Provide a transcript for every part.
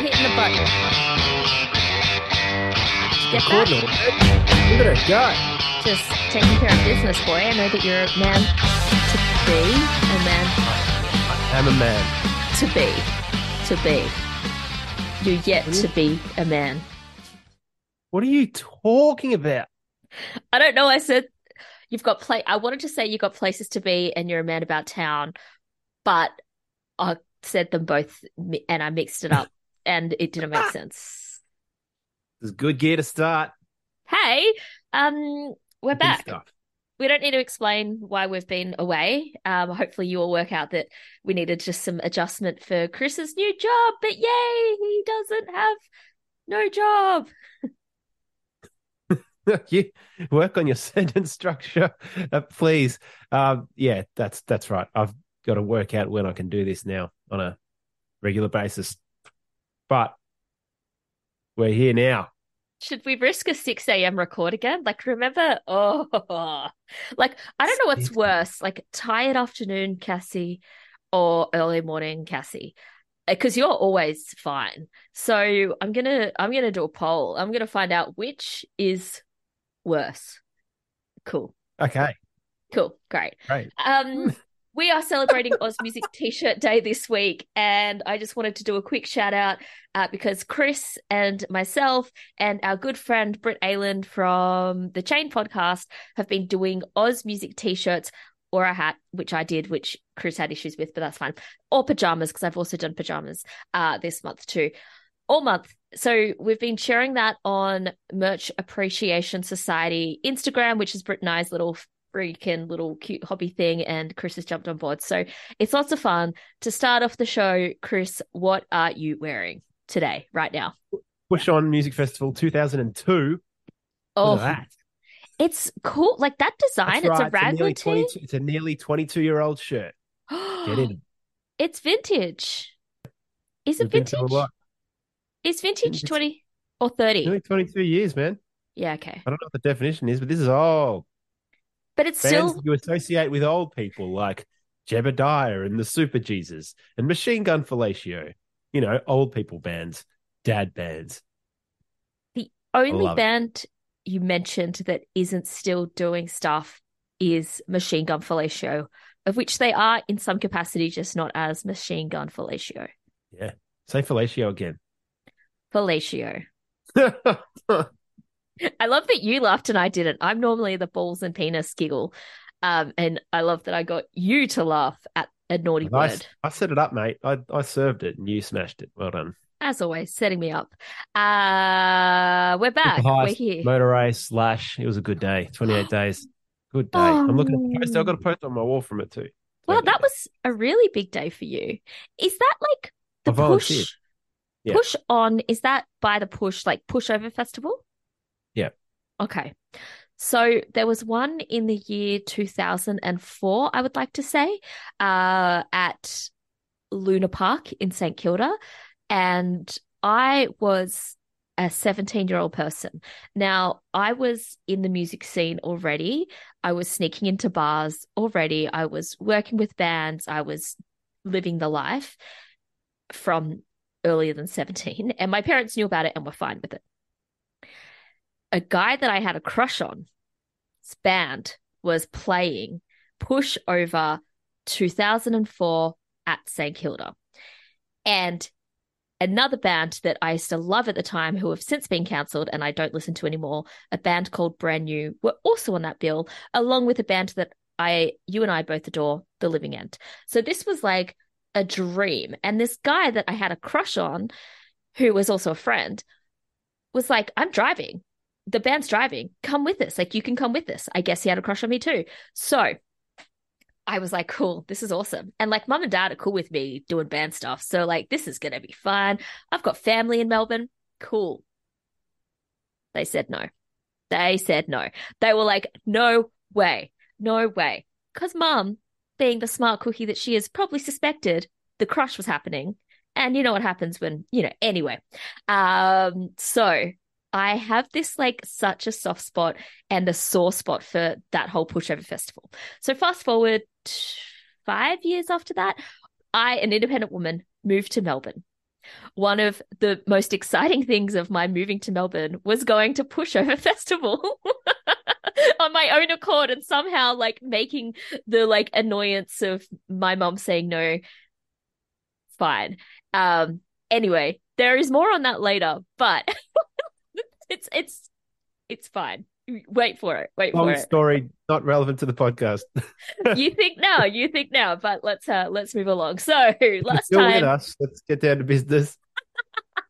hitting the button. Get that? Look at her go. Just taking care of business, boy. I know that you're a man to be, a man I'm a man. to be, to be. You're yet to be a man. What are you talking about? I don't know. I said you've got play. I wanted to say you've got places to be and you're a man about town, but I said them both and I mixed it up and it didn't make sense. This is good gear to start. Hey, um, we're Big back. stuff. We don't need to explain why we've been away. Um, hopefully you will work out that we needed just some adjustment for Chris's new job, but yay, he doesn't have no job. you work on your sentence structure, uh, please. Um, yeah, that's that's right. I've got to work out when I can do this now on a regular basis. But we're here now. Should we risk a 6 a.m. record again? Like, remember? Oh, like, I don't know what's worse, like tired afternoon Cassie or early morning Cassie. Because you're always fine. So I'm gonna I'm gonna do a poll. I'm gonna find out which is worse. Cool. Okay, Cool. Great. great. Um, we are celebrating Oz Music T-shirt Day this week, and I just wanted to do a quick shout out uh, because Chris and myself and our good friend Britt Ayland from the Chain Podcast have been doing Oz Music T-shirts or a hat, which I did, which Chris had issues with, but that's fine, or pajamas because I've also done pajamas uh, this month too. All month. So we've been sharing that on Merch Appreciation Society Instagram, which is Britt and I's little freaking little cute hobby thing and Chris has jumped on board. So it's lots of fun. To start off the show, Chris, what are you wearing today, right now? Push on Music Festival 2002. Oh, that. it's cool. Like that design, it's a raglan tee. 22 It's a nearly 22 year old shirt. Get in. It's vintage. Is it We've been through vintage? Is vintage Vintage. 20 or 30? Nearly 22 years, man. Yeah, okay. I don't know what the definition is, but this is old. But it's Bands still you associate with old people like Jebediah and the Superjesus and Machine Gun Fellatio. You know, old people bands, dad bands. the only love it. band you mentioned that isn't still doing stuff is Machine Gun Fellatio, of which they are in some capacity, just not as Machine Gun Fellatio. Yeah. Say Fellatio again. Fellatio. I love that you laughed and I didn't. I'm normally the balls and penis giggle. Um, and I love that I got you to laugh at a naughty word. I set it up, mate. I, I served it and you smashed it. Well done. As always, setting me up. Uh, we're back. We're here. Motor race slash. It was a good day. 28 days. Good day. I'm looking at the post. I've got a Oh. post on my wall from it too. Well, 28 that was a really big day for you. Is that like the push Yeah. push on? Is that by the push like pushover festival? Okay. So there was one in the year 2004, I would like to say, uh, at Luna Park in St Kilda, and I was a 17 year old person. Now, I was in the music scene already. I was sneaking into bars already. I was working with bands. I was living the life from earlier than 17. And my parents knew about it and were fine with it. A guy that I had a crush on, his band was playing Push Over 2004 at St. Kilda. And another band that I used to love at the time, who have since been cancelled and I don't listen to anymore, a band called Brand New, were also on that bill, along with a band that I, you and I both adore, The Living End. So this was like a dream. And this guy that I had a crush on, who was also a friend, was like, I'm driving. The band's driving. Come with us. Like, you can come with us. I guess he had a crush on me too. So I was like, cool, this is awesome. And like, mum and dad are cool with me doing band stuff. So, like, this is going to be fun. I've got family in Melbourne. Cool. They said no. They said no. They were like, no way, no way. Because mum, being the smart cookie that she is, probably suspected the crush was happening. And you know what happens when, you know, anyway. Um, so I have this like such a soft spot and a sore spot for that whole pushover festival. So fast forward five years after that, I, an independent woman, moved to Melbourne. one of the most exciting things of my moving to Melbourne was going to Pushover Festival on my own accord and somehow like making the like annoyance of my mom saying no fine. Um anyway, there is more on that later, but it's it's it's fine. Wait for it. Wait Long for it. story, not relevant to the podcast. you think now, you think now, but let's uh let's move along. So last Still with time us. Let's get down to business.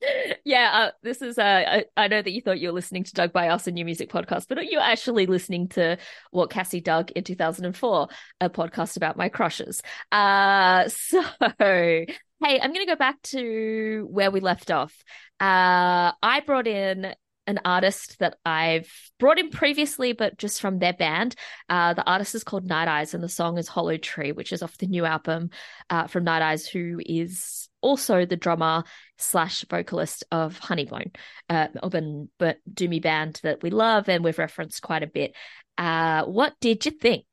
yeah, uh, this is. Uh, I, I know that you thought you were listening to Dug By Us, a new music podcast, but you're actually listening to what Cassie dug in 2004, a podcast about my crushes. Uh, so, hey, I'm going to go back to where we left off. Uh, I brought in an artist that I've brought in previously, but just from their band. Uh, the artist is called Night Eyes, and the song is Hollow Tree, which is off the new album uh, from Night Eyes, who is also the drummer slash vocalist of Honeybone, uh, Melbourne but doomy band that we love and we've referenced quite a bit. Uh, what did you think?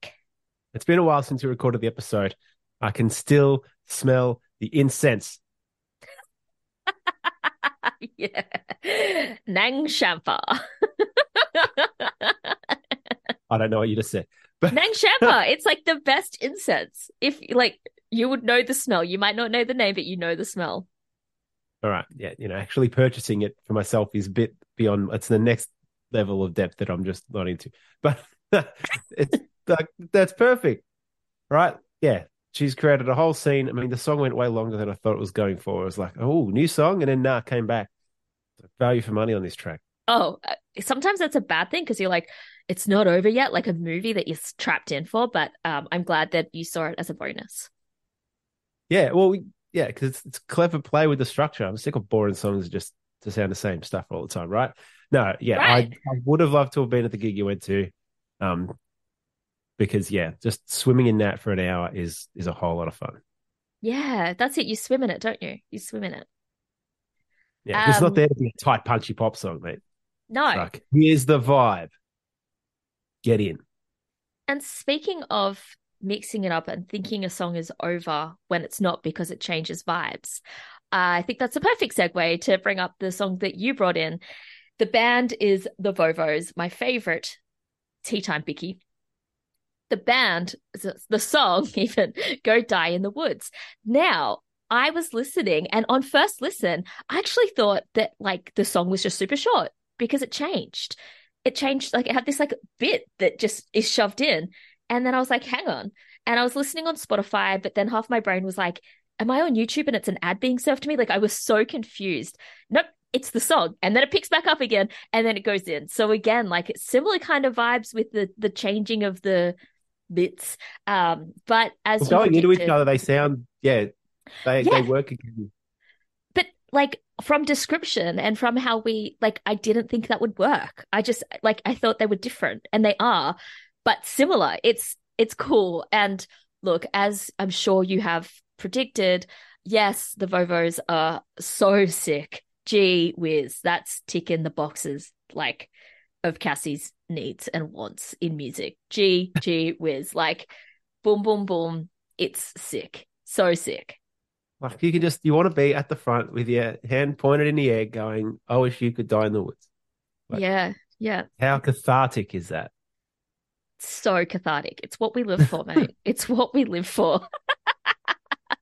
It's been a while since we recorded the episode. I can still smell the incense. yeah, Nang Champa. I don't know what you just said, but Nang Champa. it's like the best incense. If like you would know the smell, you might not know the name, but you know the smell. all right, yeah, you know, actually purchasing it for myself is a bit beyond. It's the next level of depth that I'm just not into. But it's like that's perfect, right? Yeah, she's created a whole scene. I mean, the song went way longer than I thought it was going for. It was like, oh, new song, and then nah, came back. Value for money on this track. Oh, uh, sometimes that's a bad thing because you're like, it's not over yet, like a movie that you're trapped in for. But um, I'm glad that you saw it as a bonus. Yeah, well, we, yeah, because it's, it's clever play with the structure. I'm sick of boring songs just to sound the same stuff all the time, right? No, yeah, Right. I, I would have loved to have been at the gig you went to, um, because yeah, just swimming in that for an hour is is a whole lot of fun. Yeah, that's it. You swim in it, don't you? You swim in it. Yeah, it's Um, not there to be a tight, punchy pop song, mate. No. Like, here's the vibe. Get in. And speaking of mixing it up and thinking a song is over when it's not because it changes vibes, I think that's a perfect segue to bring up the song that you brought in. The band is the Vovos, my favorite tea time Bicky. The band, the song even, Go Die in the Woods. Now, I was listening, and on first listen, I actually thought that like the song was just super short because it changed. It changed, like it had this like bit that just is shoved in. And then I was like, hang on. And I was listening on Spotify, but then half my brain was like, am I on YouTube and it's an ad being served to me? Like I was so confused. Nope, it's the song. And then it picks back up again and then it goes in. So again, like it's similar kind of vibes with the the changing of the bits. Um, but as Well, you going into each other, they sound yeah, they Yeah. they work again. but like from description and from how we like i didn't think that would work. I just like i thought they were different and they are but similar. It's it's cool. And look as i'm sure you have predicted yes the vovos are so sick. Gee whiz that's ticking the boxes like of cassie's needs and wants in music. Gee gee whiz. Like boom boom boom. It's sick. So sick Like you can just you want to be at the front with your hand pointed in the air, going, "I wish you could die in the woods." Right. yeah yeah How cathartic is that? so cathartic. It's what we live for, mate. it's what we live for.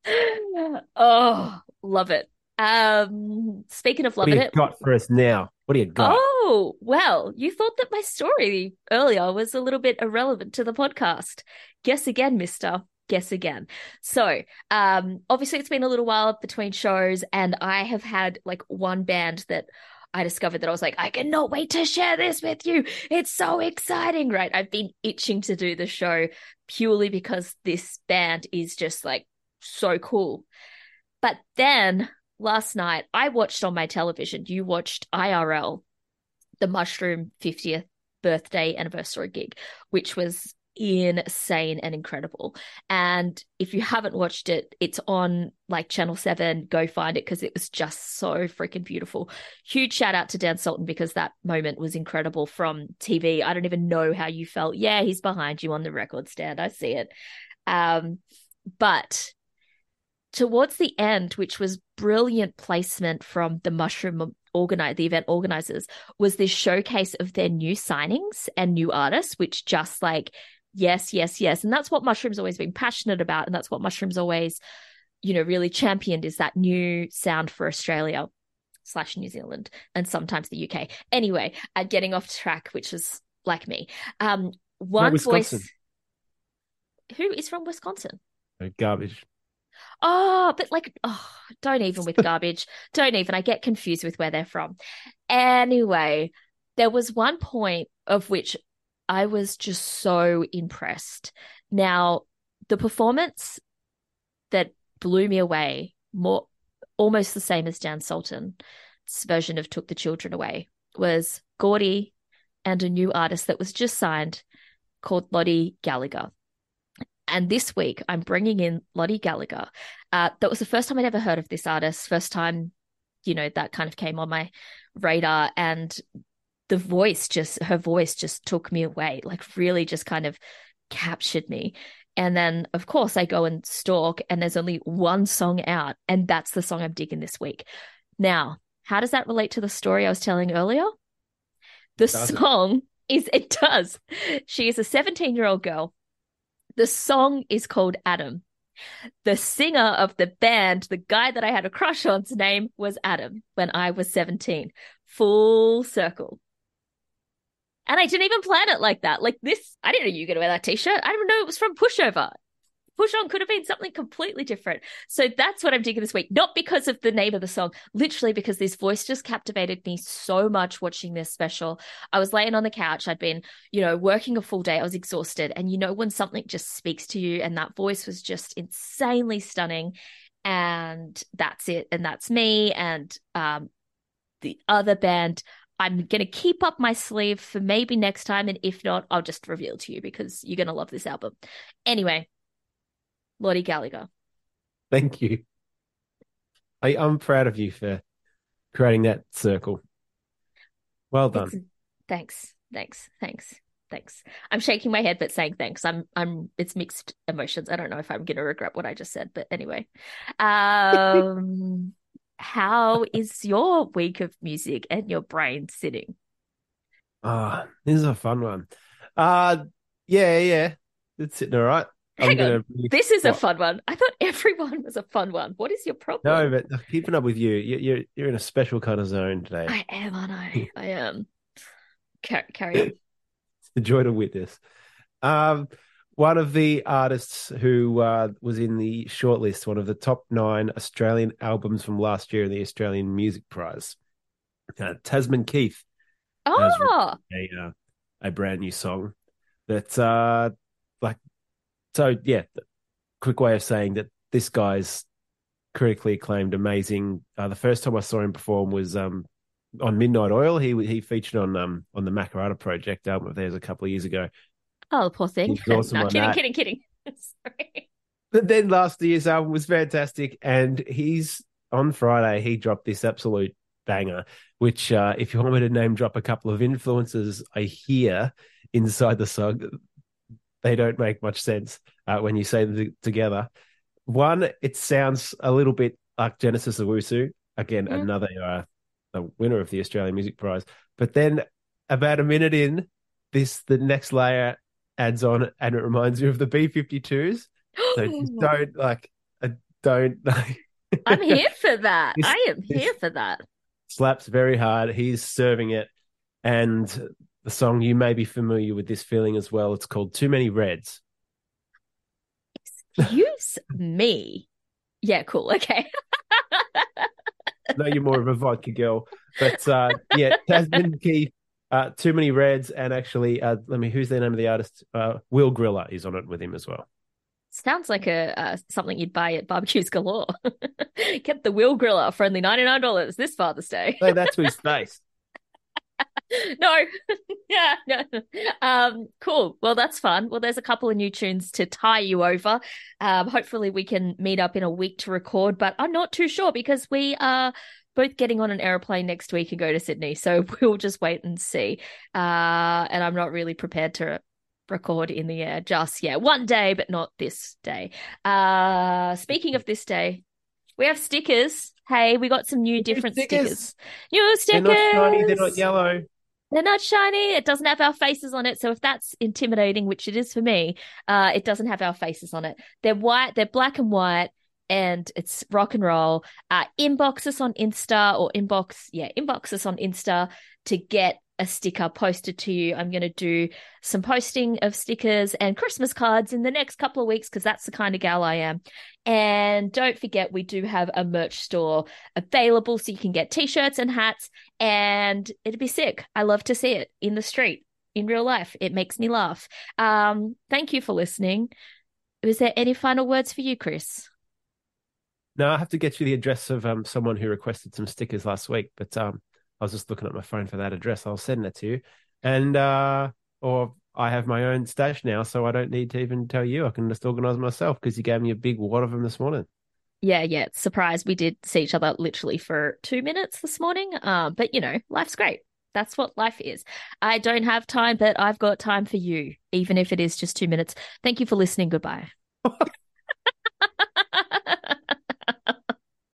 oh, love it. Um, speaking of What loving you it. got for us now? What do you got? Oh, well, you thought that my story earlier was a little bit irrelevant to the podcast. Guess again, mister. Guess again. So, um, obviously it's been a little while between shows, and I have had like one band that I discovered that I was like, I cannot wait to share this with you. It's so exciting, right? I've been itching to do the show purely because this band is just like so cool. But then last night I watched on my television, you watched IRL, the Mushroom 50th birthday anniversary gig, which was insane and incredible. And if you haven't watched it, it's on like Channel 7. Go find it because it was just so freaking beautiful. Huge shout out to Dan Sultan because that moment was incredible from TV. I don't even know how you felt. Yeah, he's behind you on the record stand. I see it. Um, but towards the end, which was brilliant placement from the mushroom organize the event organizers was this showcase of their new signings and new artists which just like yes yes yes and that's what mushrooms always been passionate about and that's what mushrooms always you know really championed is that new sound for australia slash new zealand and sometimes the uk anyway uh, getting off track which is like me um one voice who is from wisconsin garbage Oh, but like, oh, don't even with garbage. don't even. I get confused with where they're from. Anyway, there was one point of which I was just so impressed. Now, the performance that blew me away, more almost the same as Dan Sultan's version of Took the Children Away, was Gordi and a new artist that was just signed called Lottie Gallagher. And this week, I'm bringing in Lottie Gallagher. Uh, that was the first time I'd ever heard of this artist. First time, you know, that kind of came on my radar. And the voice just, her voice just took me away, like really just kind of captured me. And then, of course, I go and stalk, and there's only one song out, and that's the song I'm digging this week. Now, how does that relate to the story I was telling earlier? The does song it? is, it does. She is a 17 year old girl the song is called Adam. The singer of the band, the guy that I had a crush on's name was Adam when I was 17. Full circle. And I didn't even plan it like that. Like this, I didn't know you were going to wear that t shirt. I didn't know it was from Pushover. Push On could have been something completely different. So that's what I'm digging this week. Not because of the name of the song, literally because this voice just captivated me so much watching this special. I was laying on the couch. I'd been, you know, working a full day. I was exhausted. And you know, when something just speaks to you and that voice was just insanely stunning. And that's it. And that's me. And um, the other band, I'm going to keep up my sleeve for maybe next time. And if not, I'll just reveal to you because you're going to love this album. Anyway, Lottie Gallagher. Thank you. I, I'm proud of you for creating that circle. Well done. Thanks. Thanks. Thanks. Thanks. I'm shaking my head but saying thanks. I'm I'm it's mixed emotions. I don't know if I'm gonna regret what I just said, but anyway. Um how is your week of music and your brain sitting? Ah, oh, this is a fun one. Uh yeah, yeah. It's sitting all right. Hang on. This is what? a fun one. I thought everyone was a fun one. What is your problem? No, but keeping up with you, you're you're in a special kind of zone today. I am, aren't I? I am. Car- carry on. it's a joy to witness. Um, one of the artists who uh, was in the shortlist, one of the top nine Australian albums from last year in the Australian Music Prize, uh, Tasman Keith. Oh, a, uh, a brand new song that uh, like so yeah, quick way of saying that this guy's critically acclaimed, amazing. Uh, the first time I saw him perform was um, on Midnight Oil. He he featured on um on the Makarrata Project album of theirs a couple of years ago. Oh, poor thing. No, kidding, kidding, kidding, Sorry. But then last year's album was fantastic, and he's on Friday. He dropped this absolute banger. Which, uh, if you want me to name drop a couple of influences, I hear inside the song, they don't make much sense uh, when you say them together. One, it sounds a little bit like Genesis Owusu, again, yeah. another uh, the winner of the Australian Music Prize. But then about a minute in, this the next layer adds on, and it reminds you of the B 52s. So don't like, uh, don't. Like. I'm here for that. I am here for that. Slaps very hard. He's serving it, and the song you may be familiar with this feeling as well. It's called Too Many Reds. Excuse me. Yeah, cool. Okay. no, you're more of a vodka girl. But uh, yeah, Tasman Keith, uh, Too Many Reds, and actually, uh, let me, who's the name of the artist? Uh, Will Griller is on it with him as well. Sounds like a uh, something you'd buy at barbecues galore. Get the Will Griller for only ninety nine dollars this Father's Day. so that's whose face. no. yeah, no. Um, cool. Well, that's fun. Well, there's a couple of new tunes to tie you over. Um, hopefully we can meet up in a week to record, but I'm not too sure because we are both getting on an aeroplane next week and go to Sydney. So we'll just wait and see. Uh, and I'm not really prepared to record in the air just yet. One day, but not this day. Uh, speaking of this day, We have stickers. Hey, we got some new, different stickers. stickers. New They're not shiny. They're not yellow. They're not shiny. It doesn't have our faces on it. So if that's intimidating, which it is for me, uh, it doesn't have our faces on it. They're white. They're black and white, and it's rock and roll. Uh, inbox us on Insta or inbox, yeah, inbox us on Insta to get a sticker posted to you. I'm going to do some posting of stickers and Christmas cards in the next couple of weeks because that's the kind of gal I am. And don't forget, we do have a merch store available so you can get t shirts and hats, and it'd be sick. I love to see it in the street, in real life. It makes me laugh. Um, thank you for listening. Was there any final words for you, Chris? No, I have to get you the address of um someone who requested some stickers last week, but um I was just looking at my phone for that address. I'll send it to you. And uh or I have my own stash now, so I don't need to even tell you. I can just organize myself because you gave me a big wad of them this morning. Yeah, yeah. Surprise. We did see each other literally for two minutes this morning. Um, but you know, life's great. That's what life is. I don't have time, but I've got time for you, even if it is just two minutes. Thank you for listening. Goodbye.